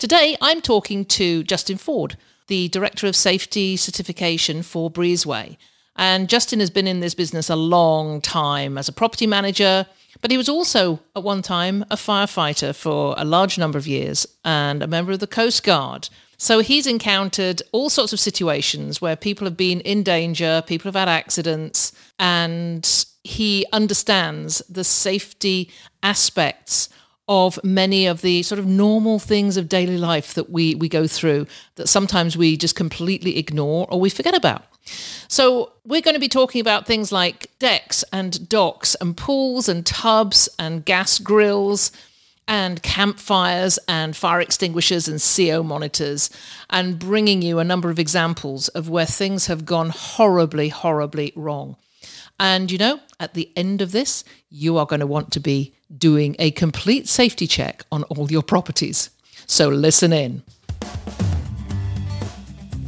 Today, I'm talking to Justin Ford, the Director of Safety Certification for Breezeway. And Justin has been in this business a long time as a property manager, but he was also at one time a firefighter for a large number of years and a member of the Coast Guard. So he's encountered all sorts of situations where people have been in danger, people have had accidents, and he understands the safety aspects of many of the sort of normal things of daily life that we, we go through that sometimes we just completely ignore or we forget about. So, we're going to be talking about things like decks and docks and pools and tubs and gas grills and campfires and fire extinguishers and CO monitors and bringing you a number of examples of where things have gone horribly, horribly wrong. And you know, at the end of this, you are going to want to be doing a complete safety check on all your properties. So listen in.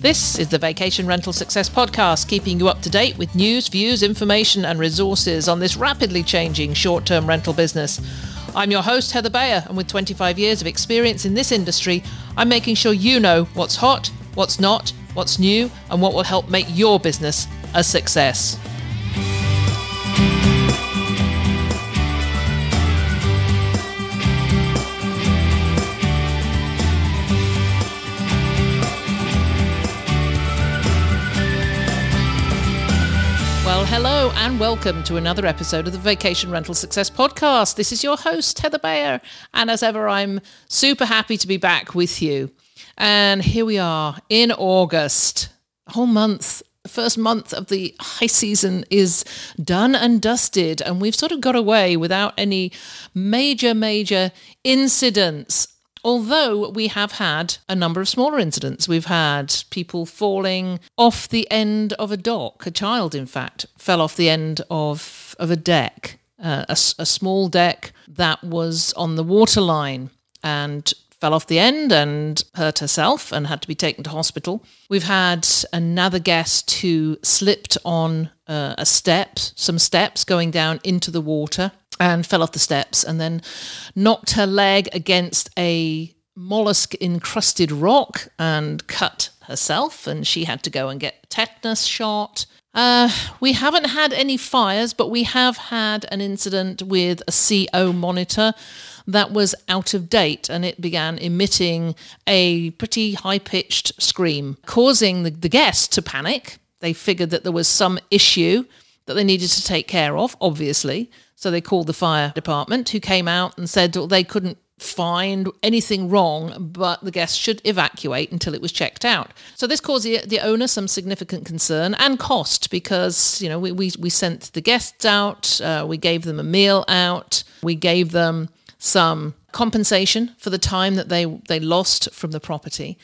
This is the Vacation Rental Success Podcast, keeping you up to date with news, views, information, and resources on this rapidly changing short term rental business. I'm your host, Heather Bayer, and with 25 years of experience in this industry, I'm making sure you know what's hot, what's not, what's new, and what will help make your business a success. Hello and welcome to another episode of the Vacation Rental Success Podcast. This is your host, Heather Bayer, and as ever, I'm super happy to be back with you. And here we are in August, a whole month. First month of the high season is done and dusted, and we've sort of got away without any major, major incidents Although we have had a number of smaller incidents, we've had people falling off the end of a dock. A child, in fact, fell off the end of, of a deck, uh, a, a small deck that was on the waterline and fell off the end and hurt herself and had to be taken to hospital. We've had another guest who slipped on uh, a step, some steps going down into the water and fell off the steps and then knocked her leg against a mollusk encrusted rock and cut herself and she had to go and get tetanus shot. Uh, we haven't had any fires but we have had an incident with a co monitor that was out of date and it began emitting a pretty high pitched scream causing the, the guests to panic. They figured that there was some issue that they needed to take care of obviously so they called the fire department, who came out and said they couldn't find anything wrong, but the guests should evacuate until it was checked out. So this caused the, the owner some significant concern and cost because you know we we, we sent the guests out, uh, we gave them a meal out, we gave them some compensation for the time that they they lost from the property.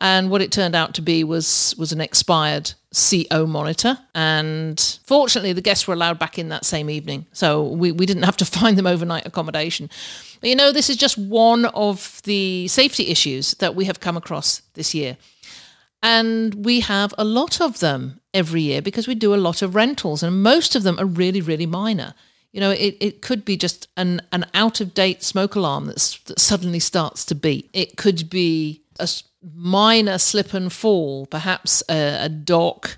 And what it turned out to be was was an expired CO monitor. And fortunately, the guests were allowed back in that same evening. So we, we didn't have to find them overnight accommodation. But you know, this is just one of the safety issues that we have come across this year. And we have a lot of them every year because we do a lot of rentals, and most of them are really, really minor. You know, it, it could be just an, an out of date smoke alarm that's, that suddenly starts to beep. It could be a minor slip and fall, perhaps a, a dock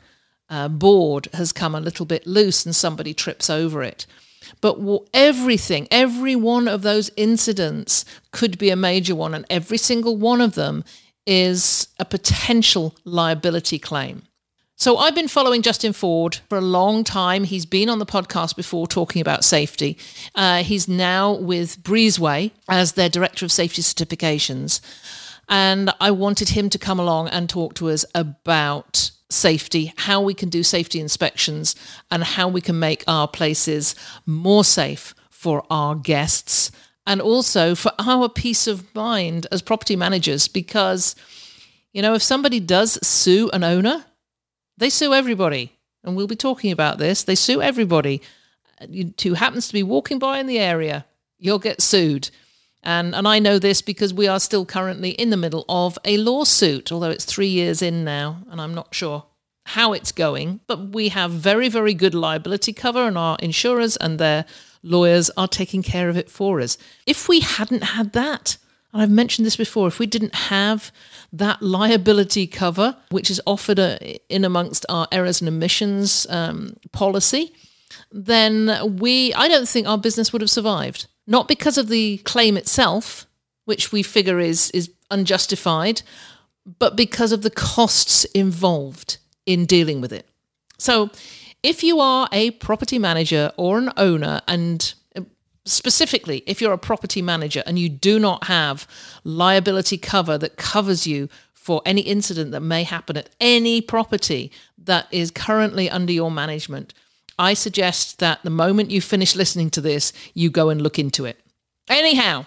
uh, board has come a little bit loose and somebody trips over it. But everything, every one of those incidents could be a major one, and every single one of them is a potential liability claim. So I've been following Justin Ford for a long time. He's been on the podcast before talking about safety. Uh, he's now with Breezeway as their director of safety certifications. And I wanted him to come along and talk to us about safety, how we can do safety inspections, and how we can make our places more safe for our guests and also for our peace of mind as property managers. Because, you know, if somebody does sue an owner, they sue everybody. And we'll be talking about this. They sue everybody who happens to be walking by in the area. You'll get sued. And, and I know this because we are still currently in the middle of a lawsuit, although it's three years in now, and I'm not sure how it's going. But we have very, very good liability cover, and our insurers and their lawyers are taking care of it for us. If we hadn't had that, and I've mentioned this before, if we didn't have that liability cover, which is offered uh, in amongst our errors and omissions um, policy, then we, I don't think our business would have survived. Not because of the claim itself, which we figure is is unjustified, but because of the costs involved in dealing with it. So, if you are a property manager or an owner and uh, specifically if you're a property manager and you do not have liability cover that covers you for any incident that may happen at any property that is currently under your management, I suggest that the moment you finish listening to this, you go and look into it. Anyhow,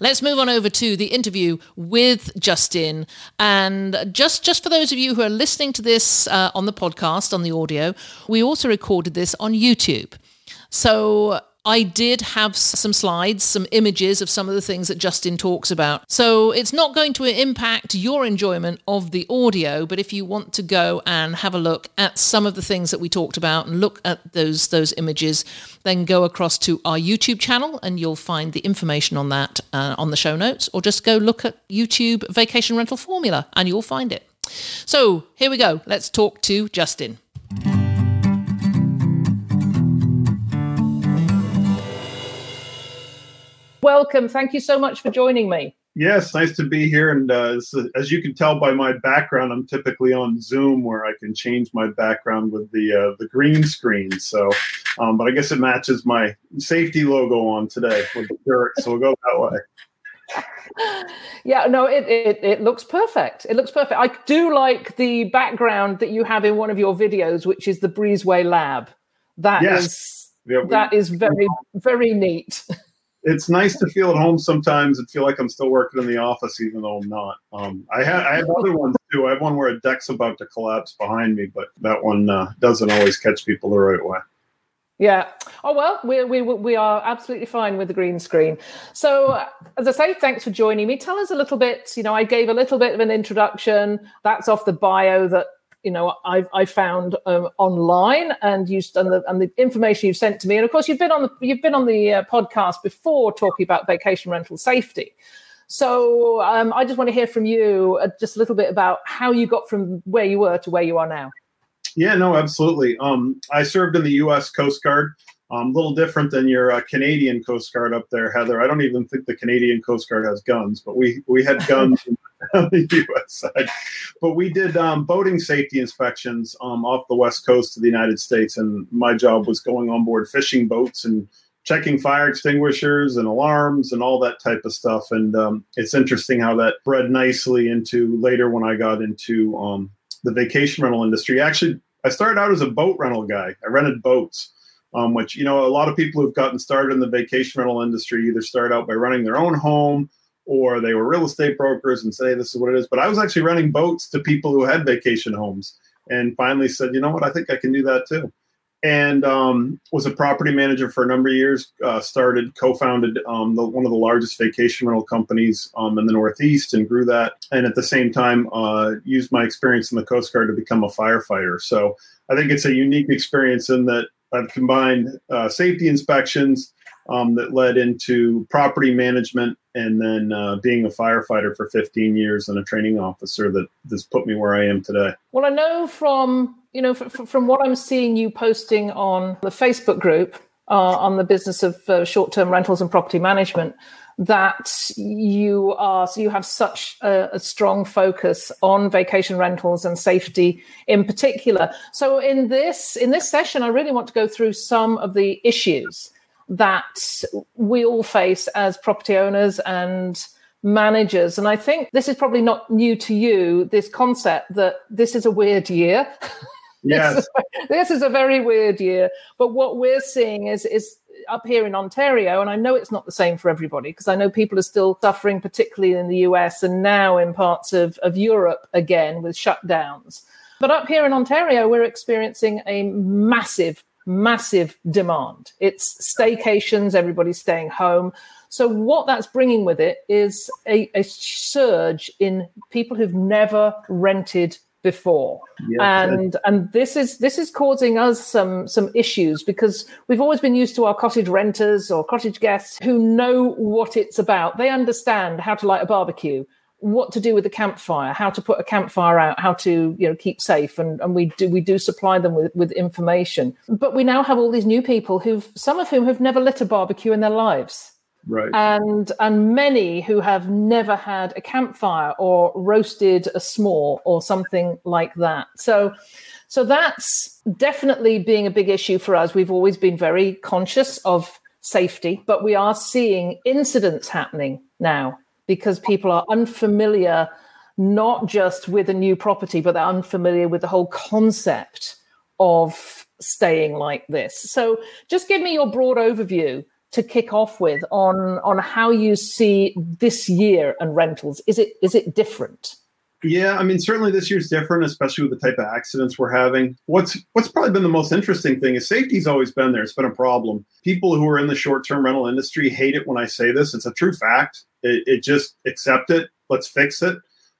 Let's move on over to the interview with Justin. And just, just for those of you who are listening to this uh, on the podcast, on the audio, we also recorded this on YouTube. So I did have some slides, some images of some of the things that Justin talks about. So it's not going to impact your enjoyment of the audio, but if you want to go and have a look at some of the things that we talked about and look at those those images, then go across to our YouTube channel and you'll find the information on that uh, on the show notes, or just go look at YouTube Vacation Rental Formula and you'll find it. So here we go. Let's talk to Justin. Welcome. Thank you so much for joining me. Yes, nice to be here. And uh, as you can tell by my background, I'm typically on Zoom where I can change my background with the uh, the green screen. So, um, but I guess it matches my safety logo on today with the dirt, so we'll go that way. Yeah, no, it, it it looks perfect. It looks perfect. I do like the background that you have in one of your videos, which is the Breezeway Lab. That yes. is yeah, we, that is very very neat. it's nice to feel at home sometimes and feel like I'm still working in the office, even though I'm not. Um, I have I have other ones too. I have one where a deck's about to collapse behind me, but that one uh, doesn't always catch people the right way. Yeah. Oh well, we we we are absolutely fine with the green screen. So, as I say, thanks for joining me. Tell us a little bit. You know, I gave a little bit of an introduction. That's off the bio that you know I've I found um, online and used and the, and the information you've sent to me. And of course, you've been on the you've been on the uh, podcast before talking about vacation rental safety. So um, I just want to hear from you uh, just a little bit about how you got from where you were to where you are now. Yeah, no, absolutely. Um, I served in the U.S. Coast Guard. Um, a um, little different than your uh, Canadian Coast Guard up there, Heather. I don't even think the Canadian Coast Guard has guns, but we we had guns on the U.S. side. But we did um, boating safety inspections um, off the west coast of the United States, and my job was going on board fishing boats and checking fire extinguishers and alarms and all that type of stuff. And um, it's interesting how that bred nicely into later when I got into um, the vacation rental industry. Actually, I started out as a boat rental guy. I rented boats. Um, which you know a lot of people who've gotten started in the vacation rental industry either start out by running their own home or they were real estate brokers and say this is what it is. But I was actually running boats to people who had vacation homes and finally said, you know what, I think I can do that too. And um, was a property manager for a number of years. Uh, started, co-founded um, the, one of the largest vacation rental companies um, in the Northeast, and grew that. And at the same time, uh, used my experience in the Coast Guard to become a firefighter. So I think it's a unique experience in that I've combined uh, safety inspections, um, that led into property management and then uh, being a firefighter for 15 years and a training officer that has put me where I am today. Well, I know from you know f- from what I'm seeing you posting on the Facebook group uh, on the business of uh, short-term rentals and property management that you are so you have such a, a, strong focus on vacation rentals and safety in particular so in this in this session i really want to go through some of the issues that we all face as property owners and managers. And I think this is probably not new to you this concept that this is a weird year. Yes. this is a very weird year. But what we're seeing is, is up here in Ontario, and I know it's not the same for everybody because I know people are still suffering, particularly in the US and now in parts of, of Europe again with shutdowns. But up here in Ontario, we're experiencing a massive massive demand. It's staycations, everybody's staying home. So, what that's bringing with it is a, a surge in people who've never rented before. And and this is this is causing us some some issues because we've always been used to our cottage renters or cottage guests who know what it's about. They understand how to light a barbecue what to do with the campfire how to put a campfire out how to you know keep safe. And, and we do we do supply them with, with information. But we now have all these new people who've some of whom have never lit a barbecue in their lives right. And and many who have never had a campfire or roasted a s'more or something like that. So so that's definitely being a big issue for us. We've always been very conscious of safety but we are seeing incidents happening now because people are unfamiliar not just with a new property but they're unfamiliar with the whole concept of staying like this. So just give me your broad overview to kick off with on on how you see this year and rentals. Is it is it different? Yeah, I mean, certainly this year's different, especially with the type of accidents we're having. What's what's probably been the most interesting thing is safety's always been there. It's been a problem. People who are in the short-term rental industry hate it when I say this. It's a true fact. It, it just accept it. Let's fix it.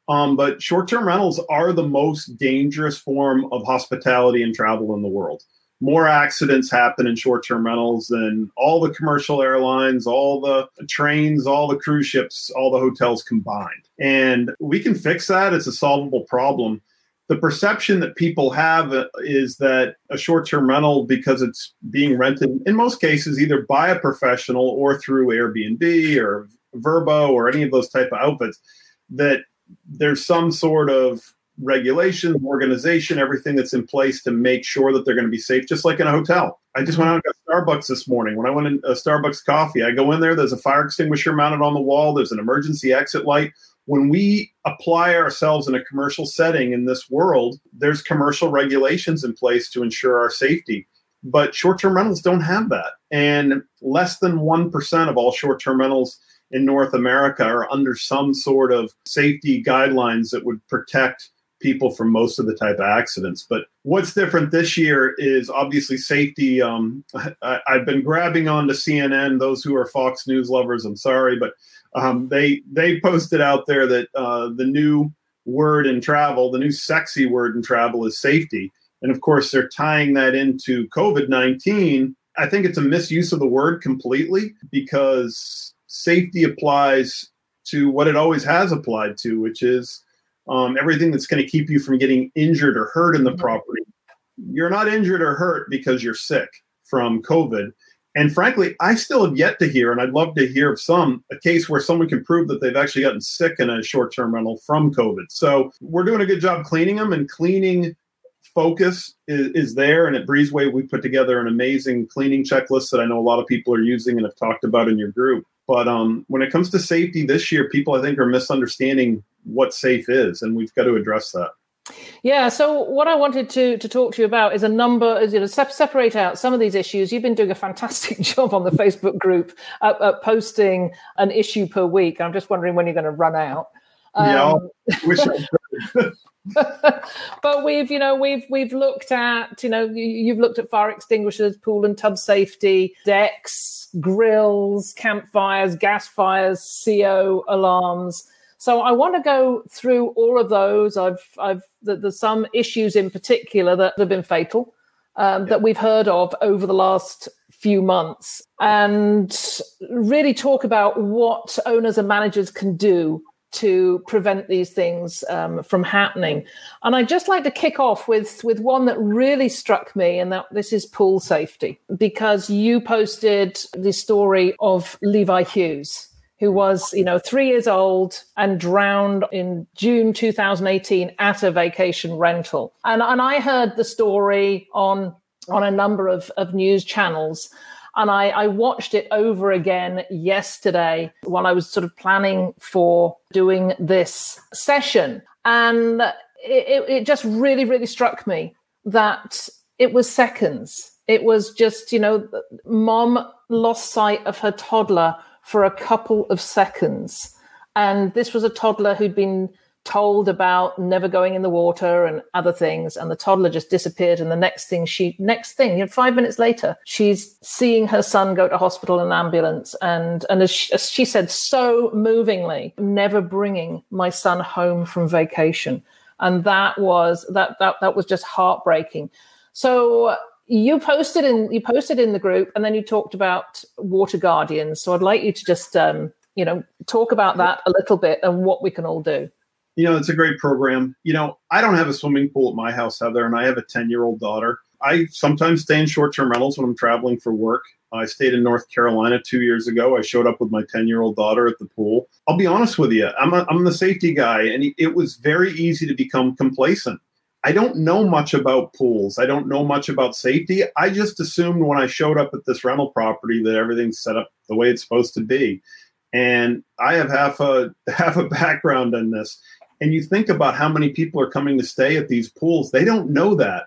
Um, but short-term rentals are the most dangerous form of hospitality and travel in the world more accidents happen in short-term rentals than all the commercial airlines, all the trains, all the cruise ships, all the hotels combined. And we can fix that. It's a solvable problem. The perception that people have uh, is that a short-term rental, because it's being rented in most cases either by a professional or through Airbnb or VRBO or any of those type of outfits, that there's some sort of regulation, organization, everything that's in place to make sure that they're going to be safe, just like in a hotel. I just went out and got Starbucks this morning. When I went in a Starbucks coffee, I go in there, there's a fire extinguisher mounted on the wall, there's an emergency exit light. When we apply ourselves in a commercial setting in this world, there's commercial regulations in place to ensure our safety. But short term rentals don't have that. And less than 1% of all short term rentals in North America are under some sort of safety guidelines that would protect people from most of the type of accidents. But what's different this year is obviously safety. Um, I, have been grabbing onto CNN. Those who are Fox News lovers, I'm sorry, but um, they they posted out there that uh, the new word in travel, the new sexy word in travel, is safety. And of course, they're tying that into COVID 19. I think it's a misuse of the word completely because safety applies to what it always has applied to, which is um, everything that's going to keep you from getting injured or hurt in the mm-hmm. property. You're not injured or hurt because you're sick from COVID. And frankly, I still have yet to hear, and I'd love to hear of some, a case where someone can prove that they've actually gotten sick in a short term rental from COVID. So we're doing a good job cleaning them, and cleaning focus is, is, there. And at Breezeway, we put together an amazing cleaning checklist that I know a lot of people are using and have talked about in your group. But um, when it comes to safety this year, people I think are misunderstanding what safe is, and we've got to address that. Yeah. So what I wanted to to talk to you about is a number, is you know, separate out some of these issues. You've been doing a fantastic job on the Facebook group at, at posting an issue per week. I'm just wondering when you're going to run out. Um, yeah, wish I could. But we've you know we've we've looked at you know you've looked at fire extinguishers pool and tub safety decks grills campfires gas fires co alarms so I want to go through all of those. I've, I've, there's some issues in particular that have been fatal um, yeah. that we've heard of over the last few months, and really talk about what owners and managers can do to prevent these things um, from happening. And I'd just like to kick off with with one that really struck me, and that this is pool safety, because you posted the story of Levi Hughes who was, you know, three years old and drowned in June 2018 at a vacation rental. And, and I heard the story on, on a number of, of news channels. And I, I watched it over again yesterday while I was sort of planning for doing this session. And it, it just really, really struck me that it was seconds. It was just, you know, mom lost sight of her toddler for a couple of seconds. And this was a toddler who'd been told about never going in the water and other things and the toddler just disappeared and the next thing she next thing you know five minutes later she's seeing her son go to hospital in an ambulance and and as she, as she said so movingly never bringing my son home from vacation and that was that that that was just heartbreaking. So you posted in you posted in the group, and then you talked about water guardians. So I'd like you to just um, you know talk about that a little bit and what we can all do. You know, it's a great program. You know, I don't have a swimming pool at my house, Heather, and I have a ten year old daughter. I sometimes stay in short term rentals when I'm traveling for work. I stayed in North Carolina two years ago. I showed up with my 10 year old daughter at the pool. I'll be honest with you, I'm, a, I'm the safety guy, and it was very easy to become complacent. I don't know much about pools. I don't know much about safety. I just assumed when I showed up at this rental property that everything's set up the way it's supposed to be. And I have half a half a background in this. And you think about how many people are coming to stay at these pools, they don't know that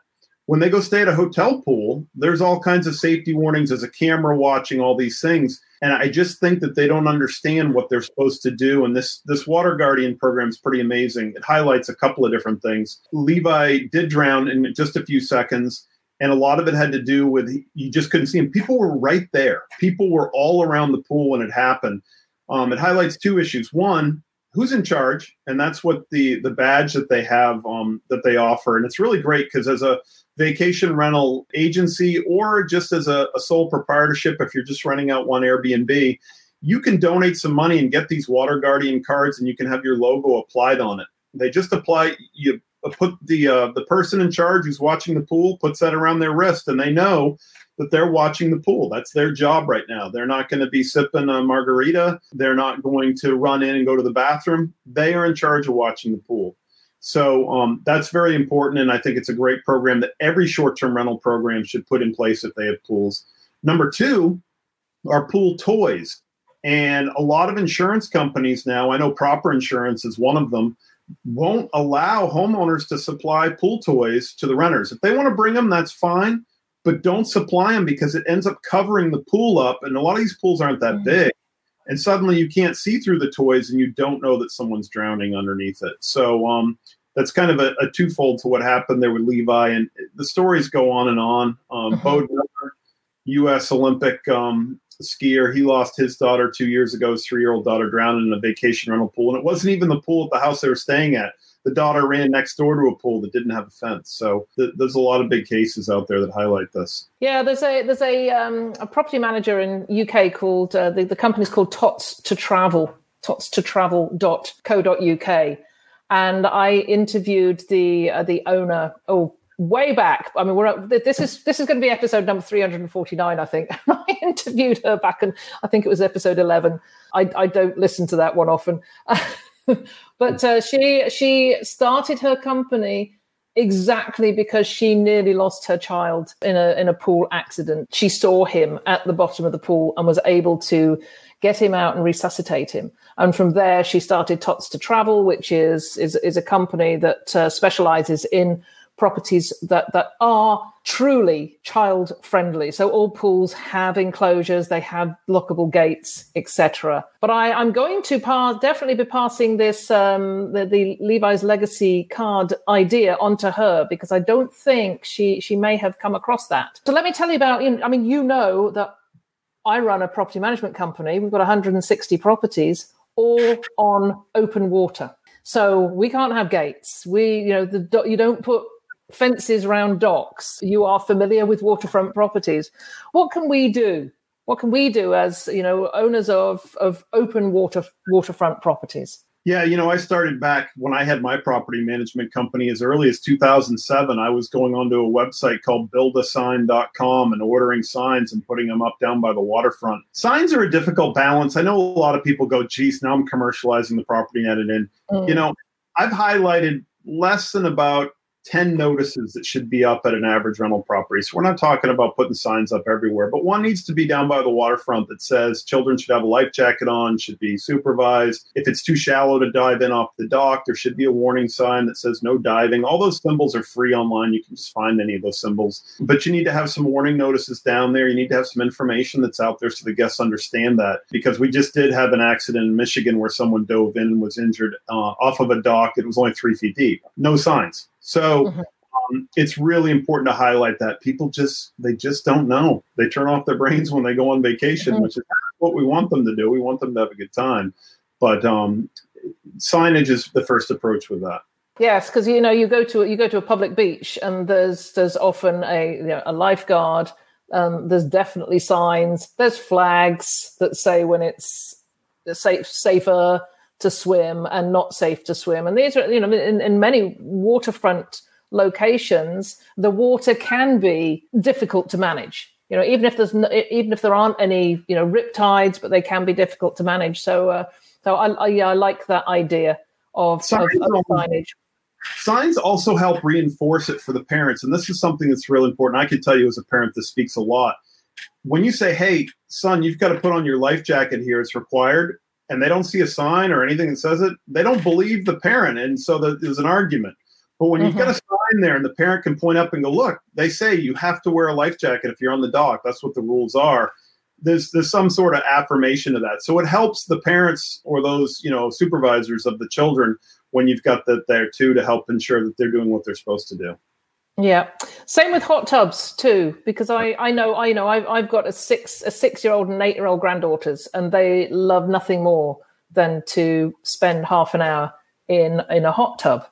when they go stay at a hotel pool, there's all kinds of safety warnings. There's a camera watching all these things. And I just think that they don't understand what they're supposed to do. And this this Water Guardian program is pretty amazing. It highlights a couple of different things. Levi did drown in just a few seconds. And a lot of it had to do with you just couldn't see him. People were right there. People were all around the pool when it happened. Um, it highlights two issues. One, who's in charge and that's what the the badge that they have um, that they offer. And it's really great because as a vacation rental agency or just as a, a, sole proprietorship if you're just renting out one airbnb you can donate some money and get these water guardian cards and you can have your logo applied on it. They just apply you put the uh, the person in charge who's watching the pool puts that around their wrist and they know that they're watching the pool. That's their job right now. They're not going to be sipping a margarita. They're not going to run in and go to the bathroom. They are in charge of watching the pool. So um, that's very important. And I think it's a great program that every short term rental program should put in place if they have pools. Number two are pool toys. And a lot of insurance companies now, I know Proper Insurance is one of them, won't allow homeowners to supply pool toys to the renters. If they want to bring them, that's fine but don't supply them because it ends up covering the pool up. And a lot of these pools aren't that mm-hmm. big. And suddenly you can't see through the toys and you don't know that someone's drowning underneath it. So um, that's kind of a, a, twofold to what happened there with Levi. And the stories go on and on. Um, mm-hmm. Bode Miller, U.S. Olympic um, skier, he lost his daughter two years ago. His three year old daughter drowned in a vacation rental pool. And it wasn't even the pool at the house they were staying at the daughter ran next door to a pool that didn't have a fence. So th- there's a lot of big cases out there that highlight this. Yeah, there's a there's a um, a property manager in UK called uh, the the company's called Tots to Travel, tots to travel.co.uk, and I interviewed the uh, the owner. Oh, way back. I mean, we're this is this is going to be episode number 349, I think. I interviewed her back, and I think it was episode 11. I, I don't listen to that one often. but uh, she she started her company exactly because she nearly lost her child in a in a pool accident. She saw him at the bottom of the pool and was able to get him out and resuscitate him. And from there, she started Tots to Travel, which is is, is a company that uh, specializes in properties that that are truly child friendly. So all pools have enclosures, they have lockable gates, etc. But I, am going to pass, definitely be passing this um, the, the Levi's Legacy card idea onto her because I don't think she she may have come across that. So let me tell you about. You know, I mean, you know that I run a property management company. We've got 160 properties, all on open water. So we can't have gates. We, you know, the you don't put fences around docks. You are familiar with waterfront properties. What can we do? What can we do as you know owners of of open water waterfront properties? Yeah, you know, I started back when I had my property management company as early as 2007. I was going onto a website called buildasign.com and ordering signs and putting them up down by the waterfront. Signs are a difficult balance. I know a lot of people go, geez, now I'm commercializing the property and edit in. Mm. You know, I've highlighted less than about 10 notices that should be up at an average rental property. So we're not talking about putting signs up everywhere, but one needs to be down by the waterfront that says children should have a life jacket on, should be supervised. If it's too shallow to dive in off the dock, there should be a warning sign that says no diving. All those symbols are free online. You can just find any of those symbols. But you need to have some warning notices down there. You need to have some information that's out there so the guests understand that. Because we just did have an accident in Michigan where someone dove in and was injured uh, off of a dock. It was only three feet deep. No signs so mm-hmm. um, it's really important to highlight that people just they just don't know. They turn off their brains when they go on vacation, mm-hmm. which is what we want them to do. We want them to have a good time, but um, signage is the first approach with that. Yes, because you know you go to you go to a public beach and there's there's often a you know, a lifeguard. Um, there's definitely signs. There's flags that say when it's safe safer to swim and not safe to swim. And these are you know in, in many waterfront locations, the water can be difficult to manage. You know, even if there's no, even if there aren't any you know rip tides, but they can be difficult to manage. So uh, so I, I yeah I like that idea of, of, of signage signs also help reinforce it for the parents and this is something that's real important i can tell you as a parent this speaks a lot when you say hey son you've got to put on your life jacket here it's required and they don't see a sign or anything that says it they don't believe the parent and so there's an argument but when mm-hmm. you've got a sign there and the parent can point up and go look they say you have to wear a life jacket if you're on the dock that's what the rules are there's there's some sort of affirmation of that so it helps the parents or those you know supervisors of the children when you've got that there too to help ensure that they're doing what they're supposed to do. Yeah, same with hot tubs too, because I I know I know I've I've got a six a six year old and eight year old granddaughters, and they love nothing more than to spend half an hour in in a hot tub.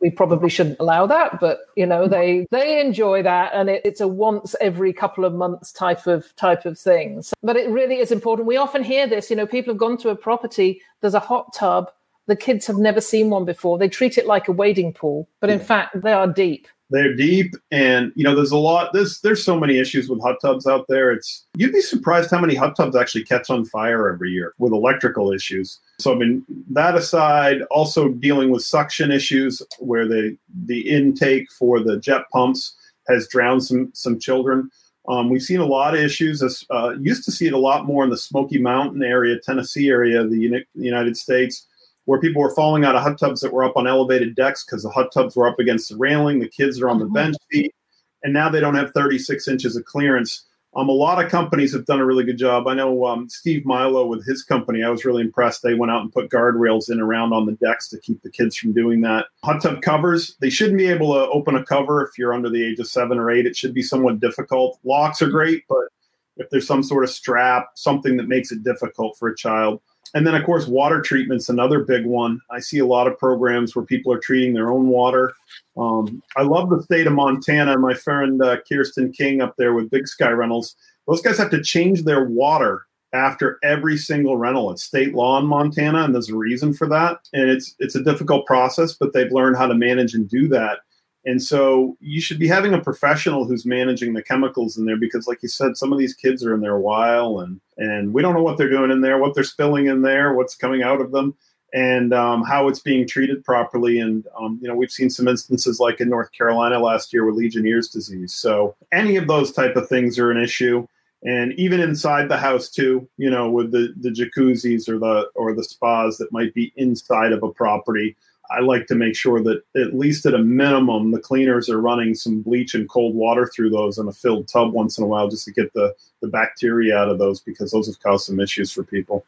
We probably shouldn't allow that, but you know they they enjoy that, and it, it's a once every couple of months type of type of thing. So, but it really is important. We often hear this. You know, people have gone to a property. There's a hot tub the kids have never seen one before. They treat it like a wading pool, but in fact, they are deep. They're deep, and you know, there's a lot. There's there's so many issues with hot tubs out there. It's you'd be surprised how many hot tubs actually catch on fire every year with electrical issues. So I mean, that aside, also dealing with suction issues where the the intake for the jet pumps has drowned some some children. Um, we've seen a lot of issues. Uh, used to see it a lot more in the Smoky Mountain area, Tennessee area of the United States where people were falling out of hot tubs that were up on elevated decks because the hot tubs were up against the railing. The kids are on the mm-hmm. bench seat, and now they don't have 36 inches of clearance. Um, a lot of companies have done a really good job. I know um, Steve Milo with his company. I was really impressed. They went out and put guardrails in around on the decks to keep the kids from doing that. Hot tub covers. They shouldn't be able to open a cover if you're under the age of seven or eight. It should be somewhat difficult. Locks are great, but if there's some sort of strap, something that makes it difficult for a child. And then, of course, water treatment's another big one. I see a lot of programs where people are treating their own water. Um, I love the state of Montana. My friend uh, Kirsten King up there with Big Sky Rentals, those guys have to change their water after every single rental. It's state law in Montana, and there's a reason for that. And it's it's a difficult process, but they've learned how to manage and do that. And so you should be having a professional who's managing the chemicals in there because, like you said, some of these kids are in there a while and and we don't know what they're doing in there, what they're spilling in there, what's coming out of them, and um, how it's being treated properly. And um, you know, we've seen some instances like in North Carolina last year with Legionnaire's disease. So any of those type of things are an issue. And even inside the house too, you know, with the the jacuzzis or the or the spas that might be inside of a property I like to make sure that at least at a minimum, the cleaners are running some bleach and cold water through those in a filled tub once in a while just to get the, the bacteria out of those because those have caused some issues for people.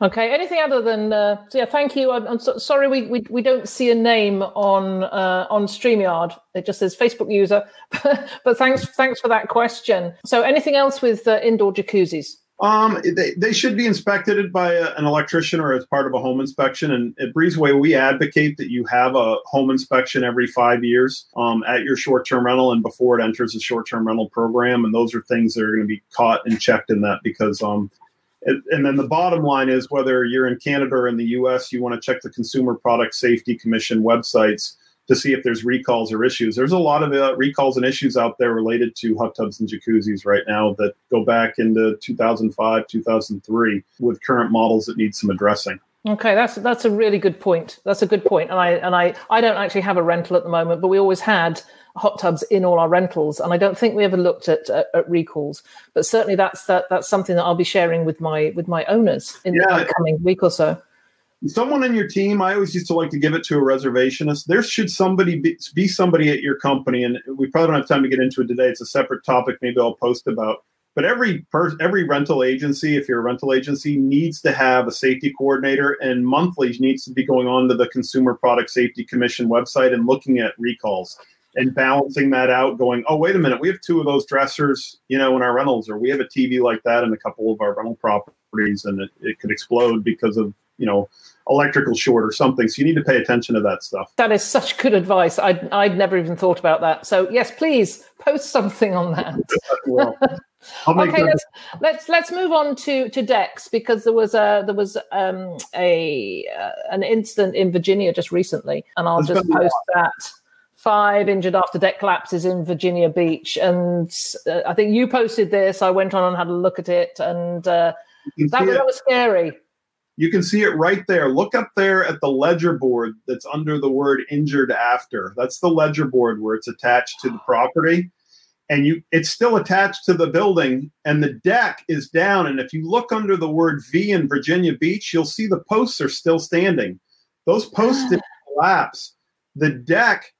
Okay. Anything other than uh, yeah? Thank you. I'm, I'm so, sorry we, we we don't see a name on uh, on Streamyard. It just says Facebook user. but thanks thanks for that question. So anything else with uh, indoor jacuzzis? Um, they, they should be inspected by a, an electrician or as part of a home inspection. And at Breezeway, we advocate that you have a home inspection every five years um, at your short term rental and before it enters the short term rental program. And those are things that are going to be caught and checked in that because um, and then the bottom line is whether you're in Canada or in the US, you want to check the Consumer Product Safety Commission websites to see if there's recalls or issues. There's a lot of uh, recalls and issues out there related to hot tubs and jacuzzis right now that go back into 2005, 2003 with current models that need some addressing. Okay, that's that's a really good point. That's a good point. And I and I I don't actually have a rental at the moment, but we always had hot tubs in all our rentals, and I don't think we ever looked at at, at recalls. But certainly that's that that's something that I'll be sharing with my with my owners in yeah. the coming week or so someone in your team i always used to like to give it to a reservationist. There should somebody be, be, somebody at your company and we probably don't have time to get into it today. It's a separate topic maybe i'll post about. But every per, every rental agency if you're a rental agency needs to have a safety coordinator and monthly needs to be going on to the consumer product safety commission website and looking at recalls and balancing that out going oh wait a minute we have two of those dressers you know in our rentals or we have a tv like that in a couple of our rental properties and it, it could explode because of you know electrical short or something. So you need to pay attention to that stuff. That is such good advice. I'd, I'd never even thought about that. So yes, please post something on that. well, okay, let's, let's let's move on to to decks because there was a there was um, a uh, an incident in Virginia just recently, and I'll just post that. Five injured after deck collapses in Virginia Beach, and uh, I think you posted this. I went on and had a look at it, and uh, that, that was scary. You can see it right there. Look up there at the ledger board that's under the word injured after. That's the ledger board where it's attached to the property. And you it's still attached to the building and the deck is down. And if you look under the word v in virginia beach you'll see the posts are still standing. Those posts didn't ah. collapse. The deck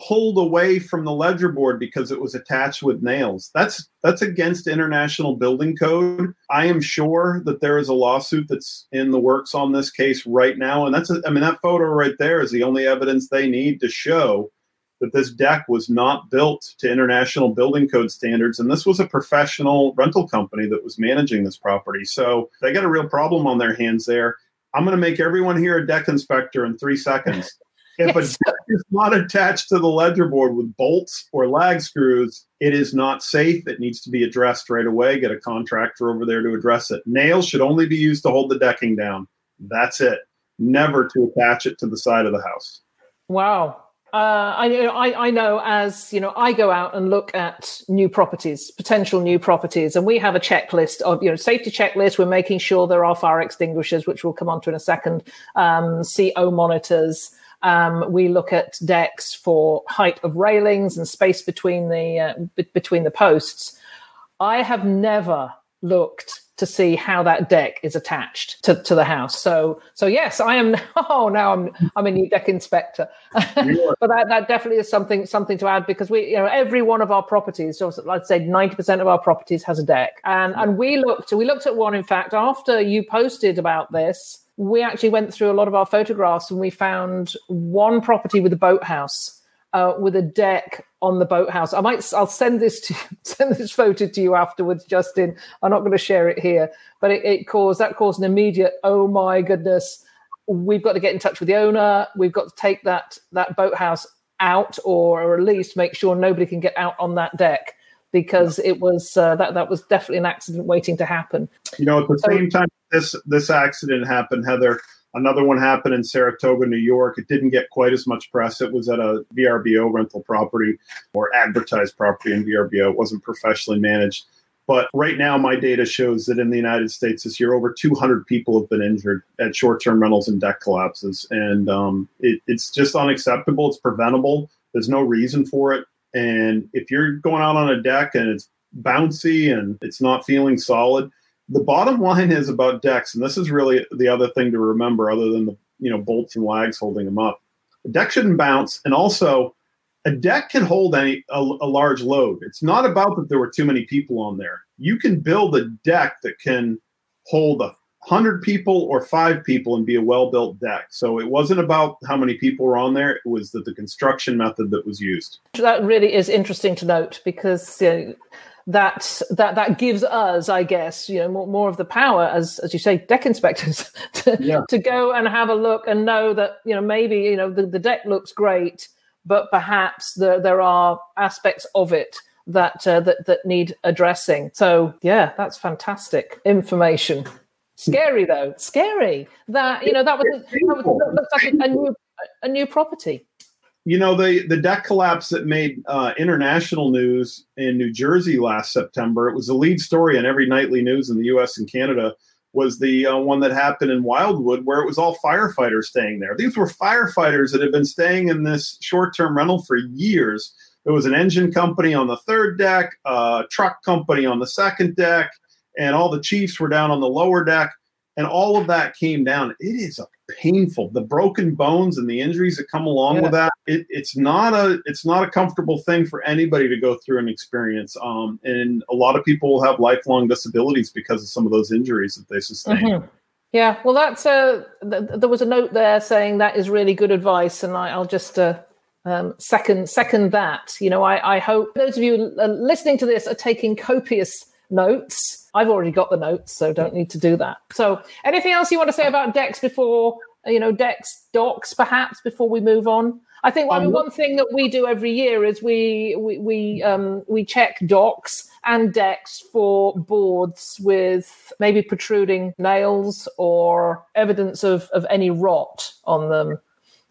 pulled away from the ledger board because it was attached with nails that's that's against international building code i am sure that there is a lawsuit that's in the works on this case right now and that's a, I mean that photo right there is the only evidence they need to show that this deck was not built to international building code standards. And this was a professional rental company that was managing this property. So they got a real problem on their hands there. I'm going to make everyone here a deck inspector in three seconds. If yes. a deck is not attached to the ledger board with bolts or lag screws, it is not safe. It needs to be addressed right away. Get a contractor over there to address it. Nails should only be used to hold the decking down. That's it. Never to attach it to the side of the house. Wow. Uh, I, I, I know as you know, I go out and look at new properties, potential new properties, and we have a checklist of you know safety checklist. We're making sure there are fire extinguishers, which we'll come on to in a second. Um, CO monitors. Um, we look at decks for height of railings and space between the uh, b- between the posts. I have never looked to see how that deck is attached to, to the house. So so yes, I am. Oh, now I'm I'm a new deck inspector. but that, that definitely is something something to add because we you know every one of our properties, so I'd say ninety percent of our properties has a deck, and and we looked we looked at one in fact after you posted about this. We actually went through a lot of our photographs and we found one property with a boathouse uh, with a deck on the boathouse. I might I'll send this to send this photo to you afterwards, Justin. I'm not going to share it here, but it, it caused that caused an immediate oh my goodness. We've got to get in touch with the owner. We've got to take that that boathouse out, or, or at least make sure nobody can get out on that deck because it was uh, that that was definitely an accident waiting to happen. You know, at the so, same time this this accident happened, Heather, Another one happened in Saratoga, New York. It didn't get quite as much press. It was at a VRBO rental property or advertised property in VRBO. It wasn't professionally managed. But right now, my data shows that in the United States this year, over 200 people have been injured at short term rentals and deck collapses. And um, it, it's just unacceptable. It's preventable. There's no reason for it. And if you're going out on a deck and it's bouncy and it's not feeling solid, the bottom line is about decks, and this is really the other thing to remember, other than the you know bolts and lags holding them up. A deck shouldn't bounce, and also a deck can hold any a, a, large load. It's not about that there were too many people on there. You can build a deck that can hold a hundred people or five people and be a well-built deck. So it wasn't about how many people were on there; it was that the construction method that was used. That really is interesting to note because. Uh, that that that gives us, I guess, you know, more, more of the power as as you say, deck inspectors to, yeah. to go and have a look and know that you know maybe you know the, the deck looks great, but perhaps the, there are aspects of it that uh, that that need addressing. So yeah, that's fantastic information. Scary though, scary that you know that was, that was looks like a, new a new property you know the the deck collapse that made uh, international news in New Jersey last September. It was the lead story on every nightly news in the U.S. and Canada. Was the uh, one that happened in Wildwood, where it was all firefighters staying there. These were firefighters that had been staying in this short term rental for years. There was an engine company on the third deck, a truck company on the second deck, and all the chiefs were down on the lower deck and all of that came down. It is a painful the broken bones and the injuries that come along yeah. with that. It, it's not a it's not a comfortable thing for anybody to go through and experience. Um, and a lot of people have lifelong disabilities because of some of those injuries that they sustain. Mm-hmm. Yeah, well, that's a. Th- there was a note there saying that is really good advice, and I, will just uh, um, second second that. You know, I, I hope those of you listening to this are taking copious notes. I've already got the notes, so don't need to do that. So, anything else you want to say about decks before you know, decks, docks, perhaps before we move on? I think I mean, um, one thing that we do every year is we we we, um, we check docks and decks for boards with maybe protruding nails or evidence of, of any rot on them.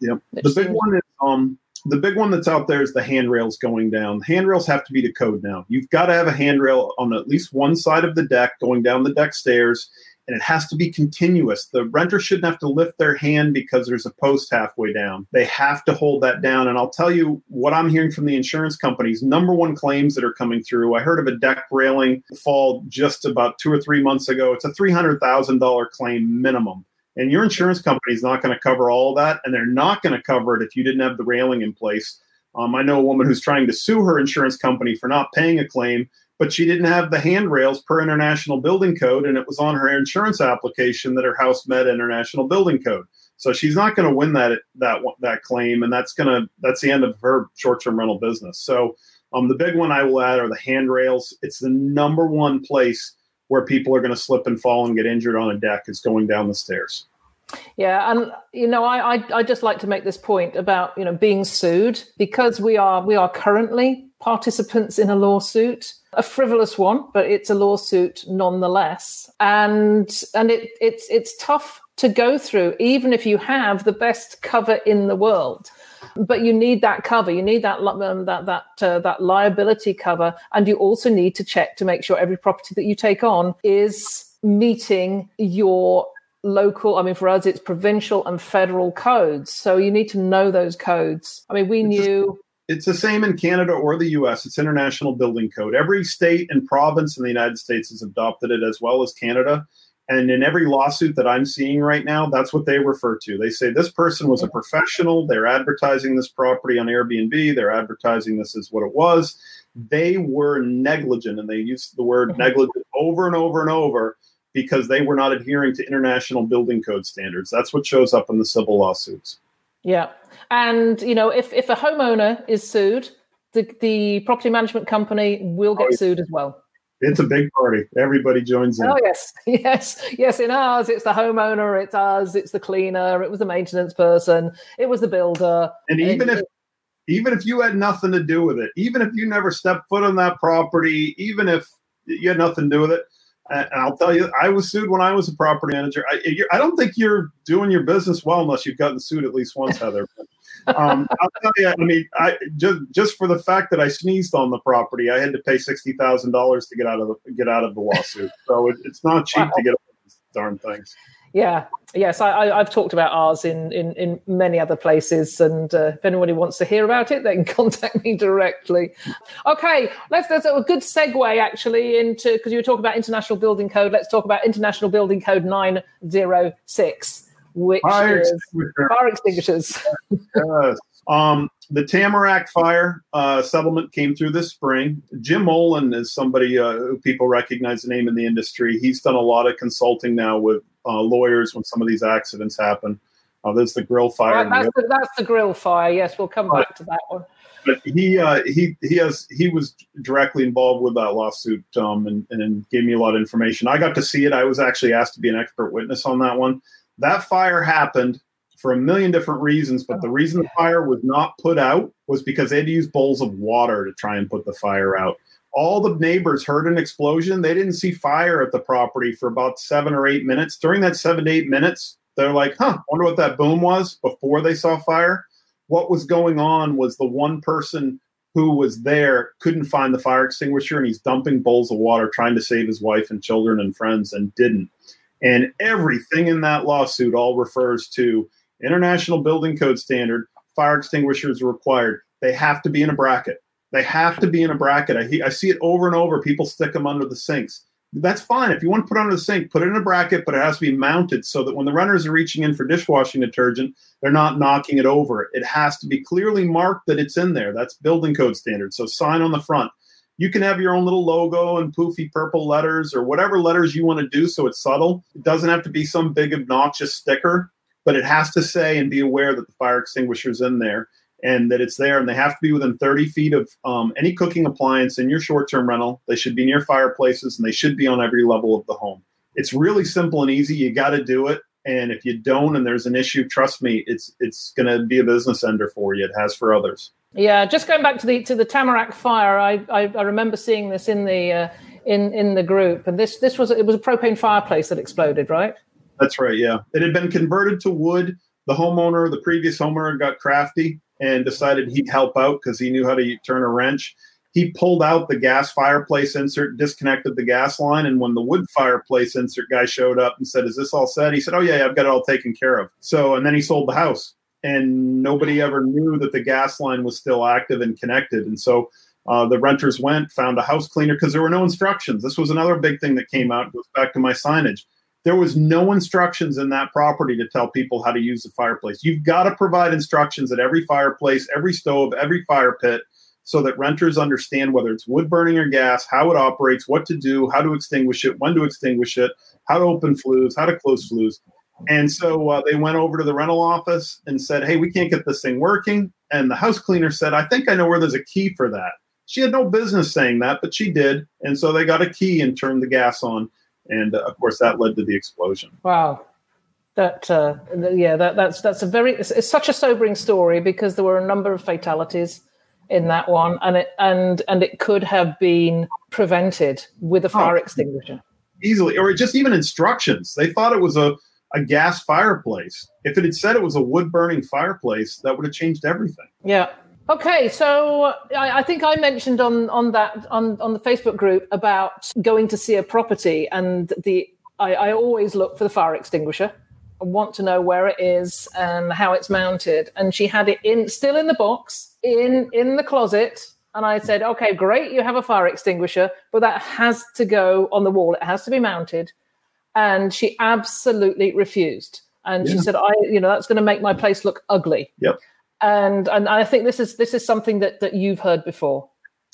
Yeah, The big one is um the big one that's out there is the handrails going down. Handrails have to be to code now. You've got to have a handrail on at least one side of the deck going down the deck stairs and it has to be continuous. The renter shouldn't have to lift their hand because there's a post halfway down. They have to hold that down. And I'll tell you what I'm hearing from the insurance companies number one claims that are coming through. I heard of a deck railing fall just about two or three months ago. It's a $300,000 claim minimum. And your insurance company is not going to cover all that. And they're not going to cover it if you didn't have the railing in place. Um, I know a woman who's trying to sue her insurance company for not paying a claim but she didn't have the handrails per international building code and it was on her insurance application that her house met international building code so she's not going to win that that that claim and that's to that's the end of her short-term rental business so um, the big one i will add are the handrails it's the number one place where people are going to slip and fall and get injured on a deck is going down the stairs. Yeah, and you know, I, I I just like to make this point about you know being sued. Because we are we are currently participants in a lawsuit a frivolous one, but it's a lawsuit nonetheless. And and it it's it's tough to go through, even if you have the best cover in the world. But you need that cover. You need that um, that that uh, that liability cover, and you also need to check to make sure every property that you take on is meeting your local i mean for us it's provincial and federal codes so you need to know those codes i mean we knew it's the same in Canada or the US. It's International Building Code. Every state and province in the United States has adopted it as well as Canada. And in every lawsuit that I'm seeing right now, that's what they refer to. They say this person was a professional. They're advertising this property on Airbnb. They're advertising this as what it was. They were negligent, and they use the word mm-hmm. negligent over and over and over because they were not adhering to international building code standards. That's what shows up in the civil lawsuits. Yeah. And, you know, if, if a homeowner is sued, the, the property management company will get oh, sued as well. It's a big party. Everybody joins in. Oh yes, yes, yes. In ours, it's the homeowner, it's us, it's the cleaner, it was the maintenance person, it was the builder. And even and, if even if you had nothing to do with it, even if you never stepped foot on that property, even if you had nothing to do with it, and I'll tell you, I was sued when I was a property manager. I, I don't think you're doing your business well unless you've gotten sued at least once, Heather. um, I'll tell you, I mean, I just just for the fact that I sneezed on the property, I had to pay sixty thousand dollars to get out of the get out of the lawsuit. So it, it's not cheap wow. to get these darn things. Yeah, yes, I, have talked about ours in, in, in many other places, and uh, if anybody wants to hear about it, they can contact me directly. Okay, let's. That's a good segue actually into because you were talking about International Building Code. Let's talk about International Building Code nine zero six, which fire is extinguisher. fire extinguishers. yes. Um, the Tamarack fire uh, settlement came through this spring. Jim Olin is somebody uh, who people recognize the name in the industry. He's done a lot of consulting now with uh, lawyers when some of these accidents happen. Uh, there's the grill fire. Right, that's, the, that's, the, grill fire. Yes, we'll come back to that one. But he uh, he he has he was directly involved with that lawsuit um, and, and gave me a lot of information. I got to see it. I was actually asked to be an expert witness on that one. That fire happened for a million different reasons, but the reason the fire was not put out was because they had to use bowls of water to try and put the fire out all the neighbors heard an explosion. They didn't see fire at the property for about seven or eight minutes. During that seven to eight minutes, they're like, huh, wonder what that boom was before they saw fire. What was going on was the one person who was there couldn't find the fire extinguisher and he's dumping bowls of water trying to save his wife and children and friends and didn't. And everything in that lawsuit all refers to International Building Code standard, fire extinguishers required. They have to be in a bracket. They have to be in a bracket. I, I see it over and over. People stick them under the sinks. That's fine. If you want to put it under the sink, put it in a bracket, but it has to be mounted so that when the runners are reaching in for dishwashing detergent, they're not knocking it over. It has to be clearly marked that it's in there. That's building code standard. So sign on the front. You can have your own little logo and poofy purple letters or whatever letters you want to do so it's subtle. It doesn't have to be some big obnoxious sticker, but it has to say and be aware that the fire extinguisher's in there and that it's there and they have to be within 30 feet of um, any cooking appliance in your short-term rental they should be near fireplaces and they should be on every level of the home it's really simple and easy you got to do it And if you don't, and there's an issue, trust me, it's it's going to be a business ender for you. It has for others. Yeah, just going back to the to the Tamarack fire, I I, I remember seeing this in the uh, in in the group, and this this was it was a propane fireplace that exploded, right? That's right. Yeah, it had been converted to wood. The homeowner, the previous homeowner, got crafty and decided he'd help out because he knew how to turn a wrench. He pulled out the gas fireplace insert, disconnected the gas line, and when the wood fireplace insert guy showed up and said, "Is this all set?" He said, "Oh yeah, yeah I've got it all taken care of." So, and then he sold the house, and nobody ever knew that the gas line was still active and connected. And so uh, the renters went, found a house cleaner because there were no instructions. This was another big thing that came out. Goes back to my signage. There was no instructions in that property to tell people how to use the fireplace. You've got to provide instructions at every fireplace, every stove, every fire pit, so that renters understand whether it's wood burning or gas, how it operates, what to do, how to extinguish it, when to extinguish it, how to open flues, how to close flues. And so uh, they went over to the rental office and said, Hey, we can't get this thing working. And the house cleaner said, I think I know where there's a key for that. She had no business saying that, but she did. And so they got a key and turned the gas on. And uh, of course, that led to the explosion. Wow. That uh, yeah, that, that's that's a very it's, it's, such a sobering story because there were a number of fatalities in that one, and it and and it could have been prevented with a fire oh, extinguisher easily, or just even instructions. They thought it was a a gas fireplace. If it had said it was a wood burning fireplace, that would have changed everything. Yeah, Okay, so uh, I, I, think I mentioned on on that on on the Facebook group about going to see a property, and the I, I always look for the fire extinguisher. I want to know where it is and how it's mounted. And she had it in still in the box in in the closet. And I said, okay, great, you have a fire extinguisher, but that has to go on the wall. It has to be mounted. And she absolutely refused. And yeah. she said, I, you know, that's going to make my place look ugly. Yep and and I think this is this is something that that you've heard before.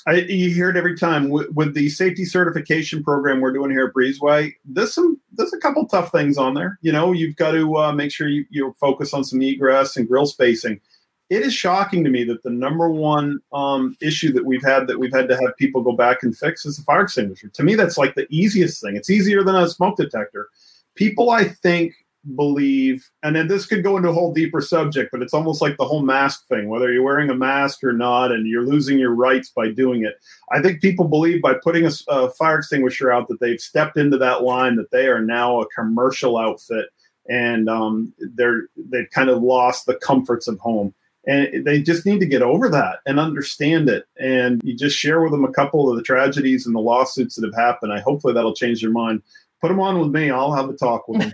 I, you hear it every time with, with, the safety certification program we're doing here at Breezeway. There's some there's a couple tough things on there. You know, you've got to uh, make sure you, you focus on some egress and grill spacing. It is shocking to me that the number one um, issue that we've had that we've had to have people go back and fix is the fire extinguisher. To me, that's like the easiest thing. It's easier than a smoke detector. People, I think, believe, and then this could go into a whole deeper subject, but it's almost like the whole mask thing, whether you're wearing a mask or not, and you're losing your rights by doing it. I think people believe by putting a, a fire extinguisher out that they've stepped into that line, that they are now a commercial outfit, and um, they're they've kind of lost the comforts of home. And they just need to get over that and understand it. And you just share with them a couple of the tragedies and the lawsuits that have happened. I hopefully that'll change their mind put them on with me. I'll have a talk with them.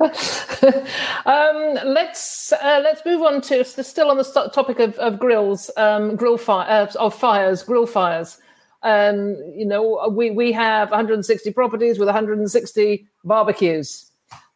um, let's uh, let's move on to still on the topic of, of grills, um, grill fire uh, of fires, grill fires. Um, you know, we we have 160 properties with 160 barbecues.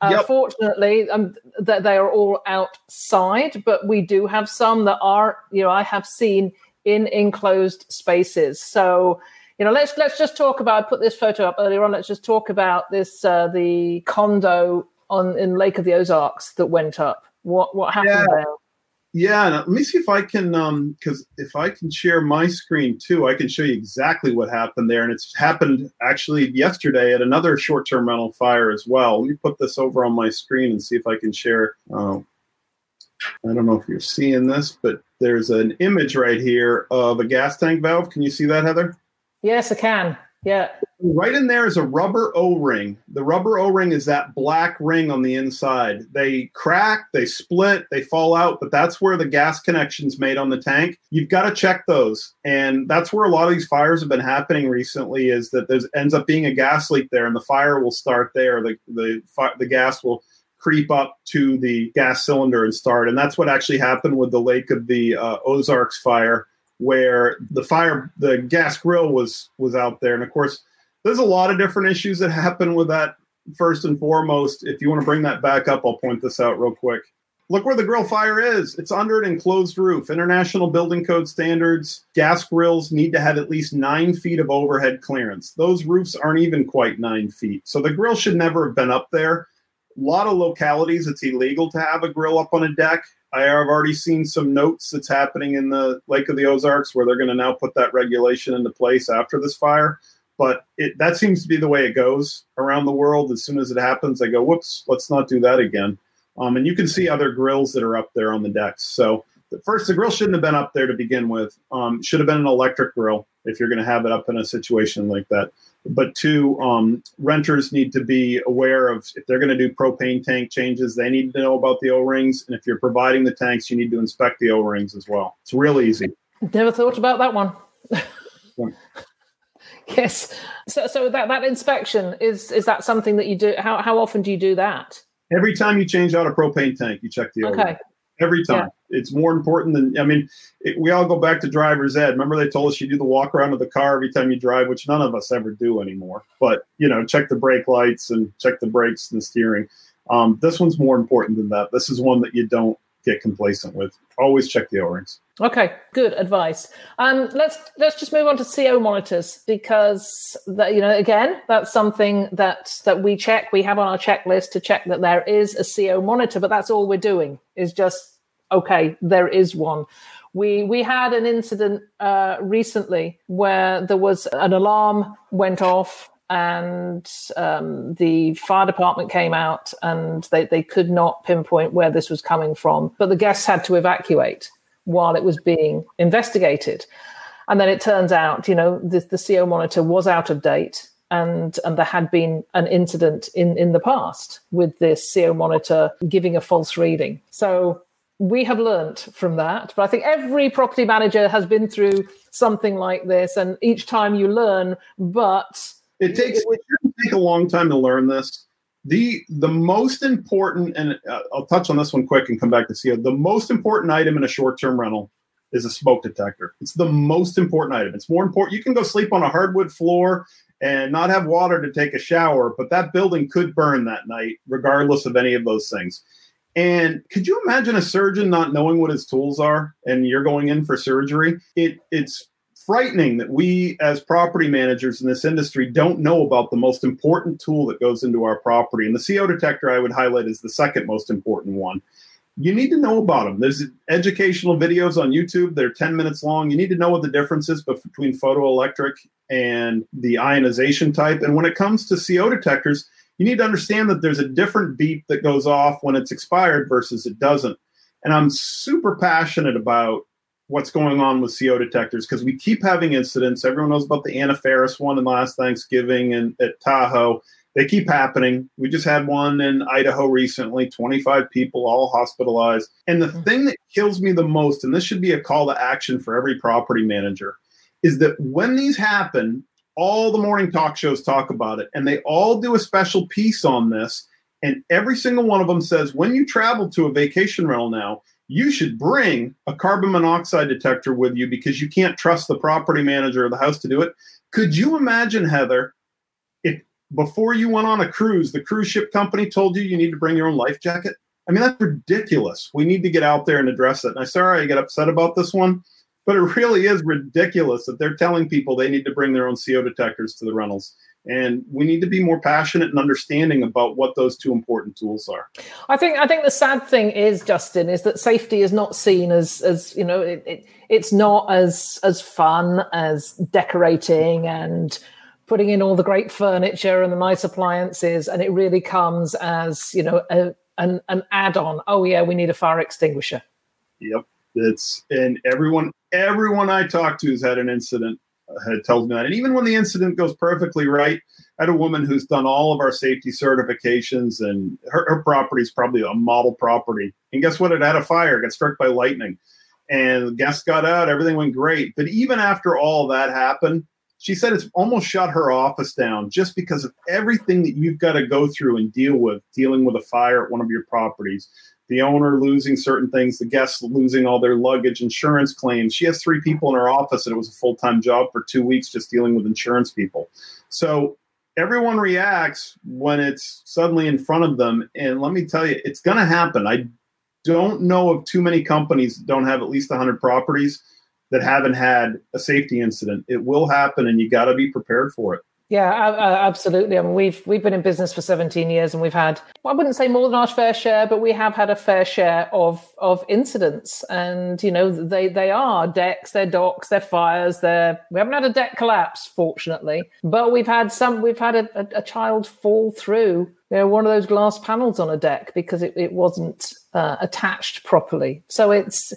Uh, yep. Fortunately, um, that they are all outside, but we do have some that are, you know, I have seen in enclosed spaces. So you know, let's let's just talk about. I put this photo up earlier on. Let's just talk about this uh, the condo on in Lake of the Ozarks that went up. What what happened yeah. there? Yeah, let me see if I can, um, because if I can share my screen too, I can show you exactly what happened there. And it's happened actually yesterday at another short-term rental fire as well. Let me put this over on my screen and see if I can share. Uh, I don't know if you're seeing this, but there's an image right here of a gas tank valve. Can you see that, Heather? Yes, I can. Yeah. Right in there is a rubber O ring. The rubber O ring is that black ring on the inside. They crack, they split, they fall out, but that's where the gas connection's made on the tank. You've got to check those. And that's where a lot of these fires have been happening recently is that there ends up being a gas leak there and the fire will start there. The, the, the gas will creep up to the gas cylinder and start. And that's what actually happened with the Lake of the uh, Ozarks fire where the fire the gas grill was was out there. And of course there's a lot of different issues that happen with that first and foremost. If you want to bring that back up i'll point this out real quick. Look where the grill fire is. It's under an enclosed roof. International building code standards gas grills need to have at least nine feet of overhead clearance. Those roofs aren't even quite nine feet. So the grill should never have been up there. A lot of localities it's illegal to have a grill up on a deck I have already seen some notes that's happening in the Lake of the Ozarks where they're going to now put that regulation into place after this fire. But it, that seems to be the way it goes around the world. As soon as it happens, I go, whoops, let's not do that again. Um, and you can see other grills that are up there on the decks. So first, the grill shouldn't have been up there to begin with. Um, should have been an electric grill if you're going to have it up in a situation like that. But two, um, renters need to be aware of if they're going to do propane tank changes, they need to know about the O rings. And if you're providing the tanks, you need to inspect the O rings as well. It's real easy. Never thought about that one. yes. So, so that, that inspection is is that something that you do? How how often do you do that? Every time you change out a propane tank, you check the O. Okay. Every time. Yeah. It's more important than I mean. It, we all go back to driver's ed. Remember they told us you do the walk around of the car every time you drive, which none of us ever do anymore. But you know, check the brake lights and check the brakes and the steering. Um, this one's more important than that. This is one that you don't get complacent with. Always check the O-rings. Okay, good advice. Um, let's let's just move on to CO monitors because that, you know again that's something that that we check. We have on our checklist to check that there is a CO monitor, but that's all we're doing is just okay. There is one. We we had an incident uh, recently where there was an alarm went off and um, the fire department came out and they, they could not pinpoint where this was coming from. But the guests had to evacuate while it was being investigated. And then it turns out, you know, the, the CO monitor was out of date and and there had been an incident in in the past with this CO monitor giving a false reading. So we have learnt from that, but I think every property manager has been through something like this, and each time you learn, but it takes it, it take a long time to learn this. The the most important, and uh, I'll touch on this one quick and come back to CO. The most important item in a short term rental is a smoke detector. It's the most important item. It's more important. You can go sleep on a hardwood floor and not have water to take a shower, but that building could burn that night, regardless of any of those things. And could you imagine a surgeon not knowing what his tools are and you're going in for surgery? It it's frightening that we as property managers in this industry don't know about the most important tool that goes into our property. And the CO detector I would highlight is the second most important one. You need to know about them. There's educational videos on YouTube. They're 10 minutes long. You need to know what the difference is between photoelectric and the ionization type. And when it comes to CO detectors, you need to understand that there's a different beep that goes off when it's expired versus it doesn't. And I'm super passionate about what's going on with CO detectors because we keep having incidents. Everyone knows about the Anna Faris one in last Thanksgiving and at Tahoe. They keep happening. We just had one in Idaho recently, 25 people all hospitalized. And the mm-hmm. thing that kills me the most, and this should be a call to action for every property manager, is that when these happen, all the morning talk shows talk about it, and they all do a special piece on this. And every single one of them says, when you travel to a vacation rental now, you should bring a carbon monoxide detector with you because you can't trust the property manager of the house to do it. Could you imagine, Heather, if before you went on a cruise, the cruise ship company told you you need to bring your own life jacket? I mean, that's ridiculous. We need to get out there and address it. And I'm sorry I get upset about this one, but it really is ridiculous that they're telling people they need to bring their own CO detectors to the rentals and we need to be more passionate and understanding about what those two important tools are. I think i think the sad thing is justin is that safety is not seen as as you know it, it, it's not as as fun as decorating and putting in all the great furniture and the nice appliances and it really comes as you know a, an, an add-on. Oh yeah we need a fire extinguisher. Yep. It's and everyone everyone i talk to has had an incident had told me that. And even when the incident goes perfectly right, I had a woman who's done all of our safety certifications, and her, her property is probably a model property. And guess what? It had a fire, got struck by lightning, and guests got out. Everything went great. But even after all that happened, she said it's almost shut her office down just because of everything that you've got to go through and deal with dealing with a fire at one of your properties the owner losing certain things, the guests losing all their luggage, insurance claims. She has three people in her office, and it was a full time job for two weeks just dealing with insurance people. So everyone reacts when it's suddenly in front of them. And let me tell you, it's going to happen. I don't know of too many companies that don't have at least 100 properties that haven't had a safety incident. It will happen, and you got to be prepared for it. Yeah, absolutely. I mean, we've we've been in business for 17 years, and we've had I wouldn't say more than our fair share, but we have had a fair share of of incidents. And you know, they they are decks, they're docks, they're fires. They're we haven't had a deck collapse, fortunately, but we've had some. We've had a, a, a child fall through you know one of those glass panels on a deck because it, it wasn't uh, attached properly. So it's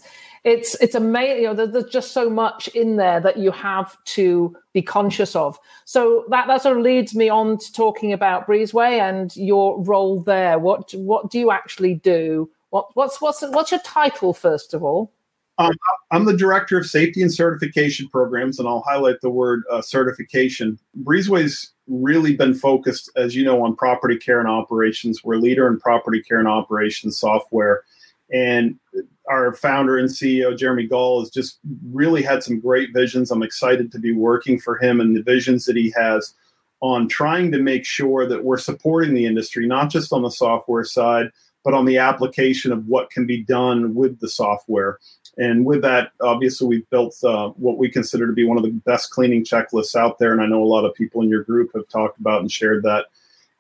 it's it's amazing. You know, there's just so much in there that you have to be conscious of. So that that sort of leads me on to talking about Breezeway and your role there. What what do you actually do? What what's what's what's your title first of all? Um, I'm the director of safety and certification programs, and I'll highlight the word uh, certification. Breezeway's really been focused, as you know, on property care and operations. We're leader in property care and operations software. And our founder and CEO, Jeremy Gall, has just really had some great visions. I'm excited to be working for him and the visions that he has on trying to make sure that we're supporting the industry, not just on the software side, but on the application of what can be done with the software. And with that, obviously, we've built uh, what we consider to be one of the best cleaning checklists out there. And I know a lot of people in your group have talked about and shared that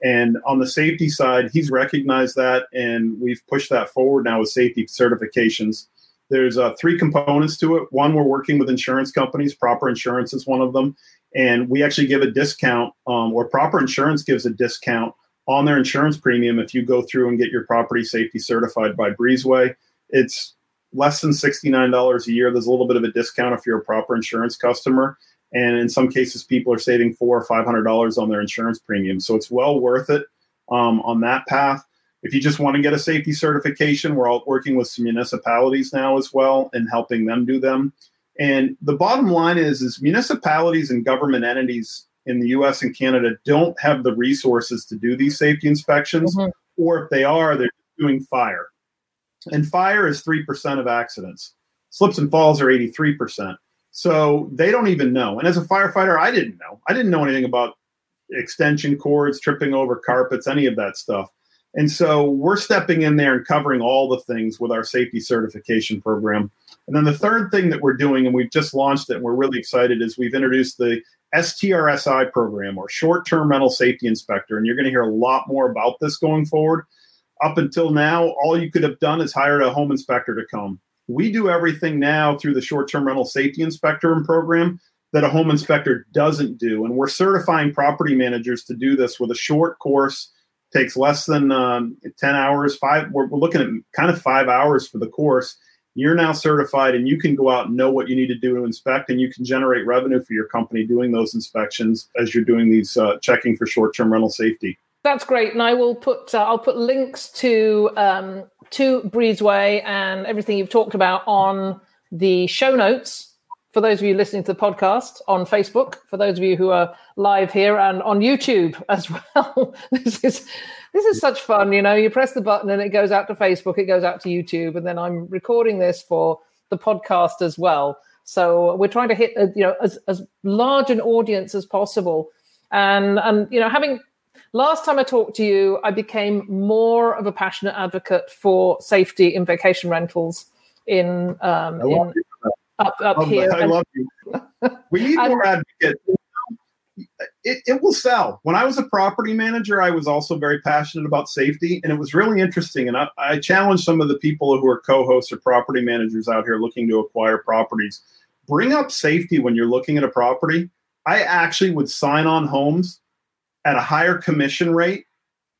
and on the safety side, he's recognized that, and we've pushed that forward now with safety certifications. There's uh, three components to it. One, we're working with insurance companies. Proper Insurance is one of them, and we actually give a discount, um, or Proper Insurance gives a discount on their insurance premium if you go through and get your property safety certified by Breezeway. It's less than $69 a year. There's a little bit of a discount if you're a proper insurance customer and in some cases people are saving four or five hundred dollars on their insurance premium. So it's well worth it um, on that path. If you just want to get a safety certification we're all working with some municipalities now as well and helping them do them. And the bottom line is is municipalities and government entities in the us and canada don't have the resources to do these safety inspections mm-hmm. or if they are they're doing fire. And fire is 3% of accidents. Slips and falls are 83% so they don't even know. And as a firefighter, I didn't know. I didn't know anything about extension cords, tripping over carpets, any of that stuff. And so we're stepping in there and covering all the things with our safety certification program. And then the third thing that we're doing, and we've just launched it and we're really excited, is we've introduced the STRSI program or short term rental safety inspector. And you're going to hear a lot more about this going forward. Up until now, all you could have done is hired a home inspector to come. We do everything now through the short term rental safety inspector program that a home inspector doesn't do. And we're certifying property managers to do this with a short course. Takes less than um, 10 hours, five. We're, we're looking at kind of five hours for the course. You're now certified and you can go out and know what you need to do to inspect, and you can generate revenue for your company doing those inspections as you're doing these uh, checking for short term rental safety. That's great, and I will put uh, I'll put links to um, to Breezeway and everything you've talked about on the show notes for those of you listening to the podcast on Facebook, for those of you who are live here and on YouTube as well. this is this is such fun, you know. You press the button and it goes out to Facebook, it goes out to YouTube, and then I'm recording this for the podcast as well. So we're trying to hit a, you know as as large an audience as possible, and and you know having Last time I talked to you, I became more of a passionate advocate for safety in vacation rentals in, um, in up, up here. I love you. We need more advocates. It, it will sell. When I was a property manager, I was also very passionate about safety, and it was really interesting. And I, I challenge some of the people who are co-hosts or property managers out here looking to acquire properties. Bring up safety when you're looking at a property. I actually would sign on homes at a higher commission rate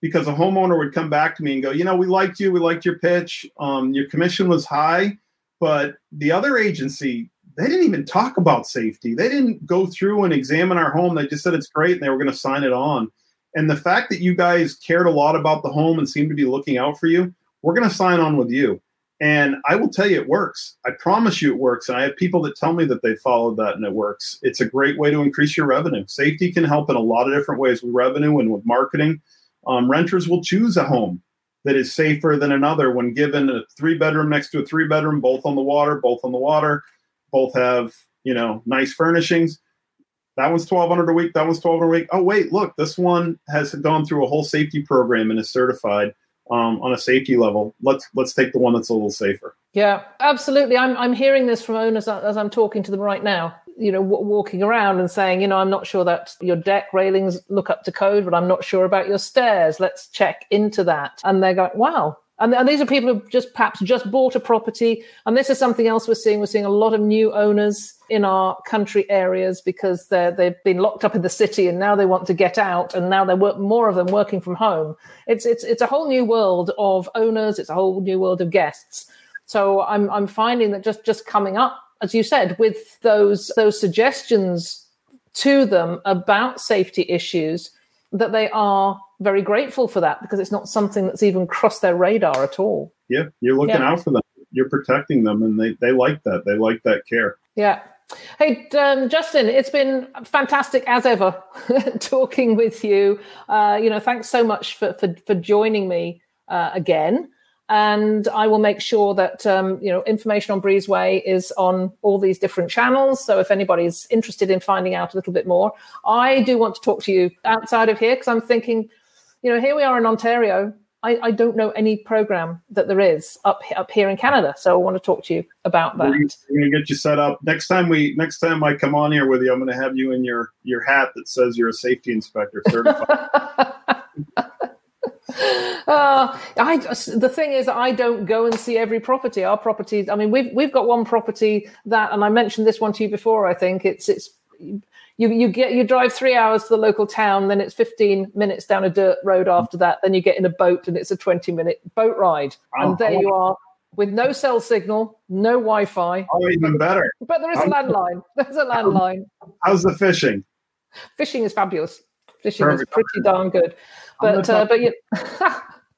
because a homeowner would come back to me and go, you know, we liked you, we liked your pitch, um, your commission was high, but the other agency they didn't even talk about safety. They didn't go through and examine our home. They just said it's great and they were going to sign it on. And the fact that you guys cared a lot about the home and seemed to be looking out for you, we're going to sign on with you. And I will tell you, it works. I promise you, it works. And I have people that tell me that they followed that and it works. It's a great way to increase your revenue. Safety can help in a lot of different ways with revenue and with marketing. Um, renters will choose a home that is safer than another when given a three bedroom next to a three bedroom, both on the water, both on the water, both have you know nice furnishings. That one's twelve hundred a week. That one's twelve hundred a week. Oh wait, look, this one has gone through a whole safety program and is certified um, on a safety level. Let's let's take the one that's a little safer. Yeah, absolutely. I'm I'm hearing this from owners as I'm talking to them right now. you know, w- walking around and saying, you know, I'm not sure that your deck railings look up to code, but I'm not sure about your stairs. Let's check into that. And they're going, wow, and, and, these are people who just perhaps just bought a property. And this is something else we're seeing. We're seeing a lot of new owners in our country areas because they're, they've been locked up in the city and now they want to get out. And now there are more of them working from home. It's, it's, it's a whole new world of owners. It's a whole new world of guests. So I'm, I'm finding that just, just coming up, as you said, with those, those suggestions to them about safety issues, that they are very grateful for that because it's not something that's even crossed their radar at all. Yeah, you're looking yeah. out for them. You're protecting them, and they, they like that. They like that care. Yeah. Hey, um, Justin, it's been fantastic as ever talking with you. Uh, you know, thanks so much for, for, for joining me uh, again and I will make sure that um, you know information on Breezeway is on all these different channels. So if anybody's interested in finding out a little bit more, I do want to talk to you outside of here because I'm thinking, you know, here we are in Ontario. I, I, don't know any program that there is up up here in Canada, so I want to talk to you about that. We're going to get you set up next time. We next time I come on here with you, I'm going to have you in your your hat that says you're a safety inspector certified. Uh, I the thing is, I don't go and see every property. Our properties. I mean, we've we've got one property that, and I mentioned this one to you before. I think it's it's you you get you drive three hours to the local town, then it's fifteen minutes down a dirt road after that. Then you get in a boat, and it's a twenty minute boat ride, and oh, there you are with no cell signal, no Wi-Fi. Oh, even better. But there is a landline. There's a landline. How's the fishing? Fishing is fabulous. Fishing Perfect. is pretty darn good. But uh, but you.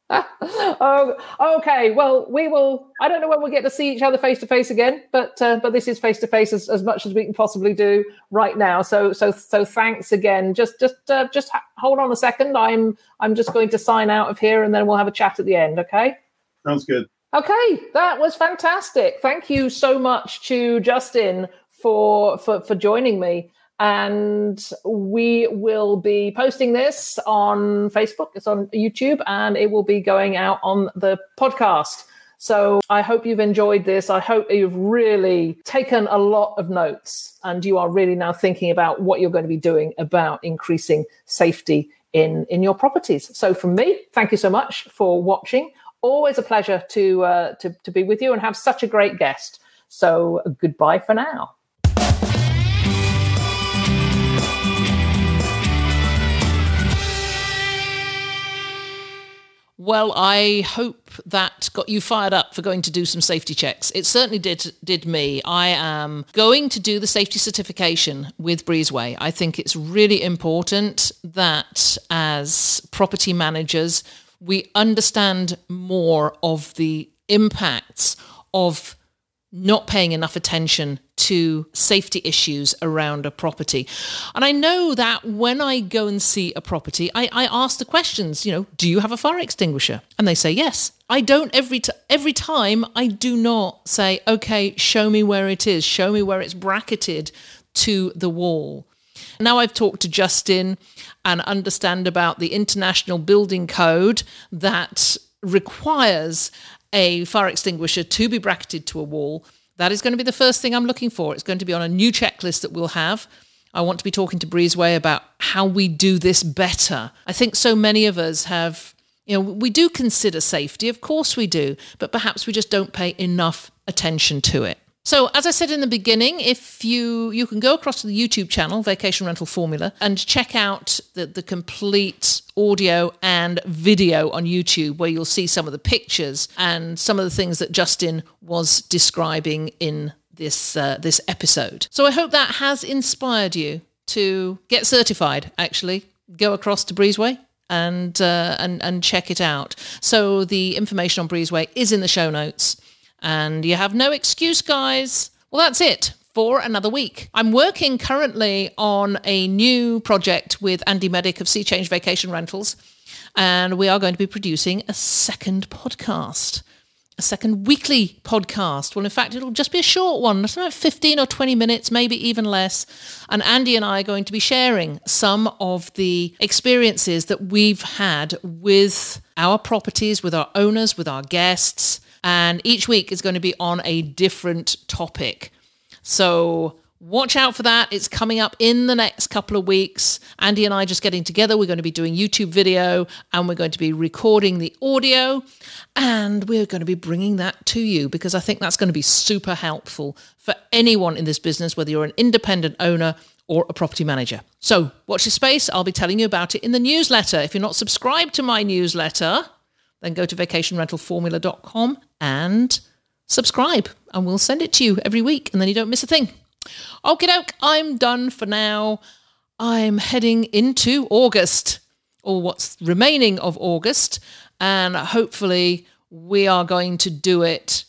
oh, okay. Well, we will. I don't know when we'll get to see each other face to face again, but uh, but this is face to face as as much as we can possibly do right now. So so so thanks again. Just just uh, just hold on a second. I'm I'm just going to sign out of here, and then we'll have a chat at the end. Okay. Sounds good. Okay, that was fantastic. Thank you so much to Justin for for for joining me and we will be posting this on Facebook, it's on YouTube, and it will be going out on the podcast. So I hope you've enjoyed this. I hope you've really taken a lot of notes and you are really now thinking about what you're going to be doing about increasing safety in, in your properties. So from me, thank you so much for watching. Always a pleasure to, uh, to, to be with you and have such a great guest. So goodbye for now. Well, I hope that got you fired up for going to do some safety checks. It certainly did did me. I am going to do the safety certification with Breezeway. I think it's really important that as property managers we understand more of the impacts of not paying enough attention to safety issues around a property. And I know that when I go and see a property, I, I ask the questions, you know, do you have a fire extinguisher? And they say yes. I don't every t- every time I do not say, okay, show me where it is, show me where it's bracketed to the wall. Now I've talked to Justin and understand about the international building code that requires a fire extinguisher to be bracketed to a wall, that is going to be the first thing I'm looking for. It's going to be on a new checklist that we'll have. I want to be talking to Breezeway about how we do this better. I think so many of us have, you know, we do consider safety, of course we do, but perhaps we just don't pay enough attention to it. So, as I said in the beginning, if you you can go across to the YouTube channel Vacation Rental Formula and check out the, the complete audio and video on YouTube, where you'll see some of the pictures and some of the things that Justin was describing in this uh, this episode. So, I hope that has inspired you to get certified. Actually, go across to Breezeway and uh, and and check it out. So, the information on Breezeway is in the show notes. And you have no excuse, guys. Well, that's it for another week. I'm working currently on a new project with Andy Medic of Sea Change Vacation Rentals, and we are going to be producing a second podcast. A second weekly podcast. Well, in fact, it'll just be a short one, about 15 or 20 minutes, maybe even less. And Andy and I are going to be sharing some of the experiences that we've had with our properties, with our owners, with our guests, and each week is going to be on a different topic. So Watch out for that. It's coming up in the next couple of weeks. Andy and I just getting together. We're going to be doing YouTube video and we're going to be recording the audio and we're going to be bringing that to you because I think that's going to be super helpful for anyone in this business, whether you're an independent owner or a property manager. So, watch your space. I'll be telling you about it in the newsletter. If you're not subscribed to my newsletter, then go to vacationrentalformula.com and subscribe, and we'll send it to you every week, and then you don't miss a thing. Okay, doke, I'm done for now. I'm heading into August, or what's remaining of August, and hopefully we are going to do it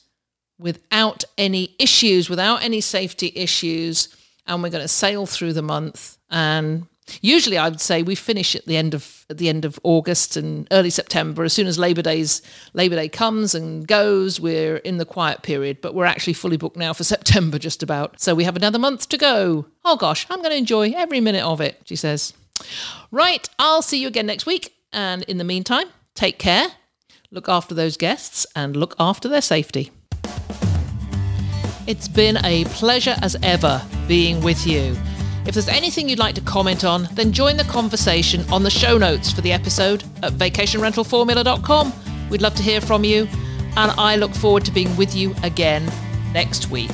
without any issues, without any safety issues and we're going to sail through the month. And usually, I would say we finish at the end of at the end of August and early September. As soon as Labor Day's Labor Day comes and goes, we're in the quiet period. But we're actually fully booked now for September, just about. So we have another month to go. Oh gosh, I'm going to enjoy every minute of it. She says. Right, I'll see you again next week. And in the meantime, take care, look after those guests, and look after their safety. It's been a pleasure as ever being with you. If there's anything you'd like to comment on, then join the conversation on the show notes for the episode at vacationrentalformula.com. We'd love to hear from you, and I look forward to being with you again next week.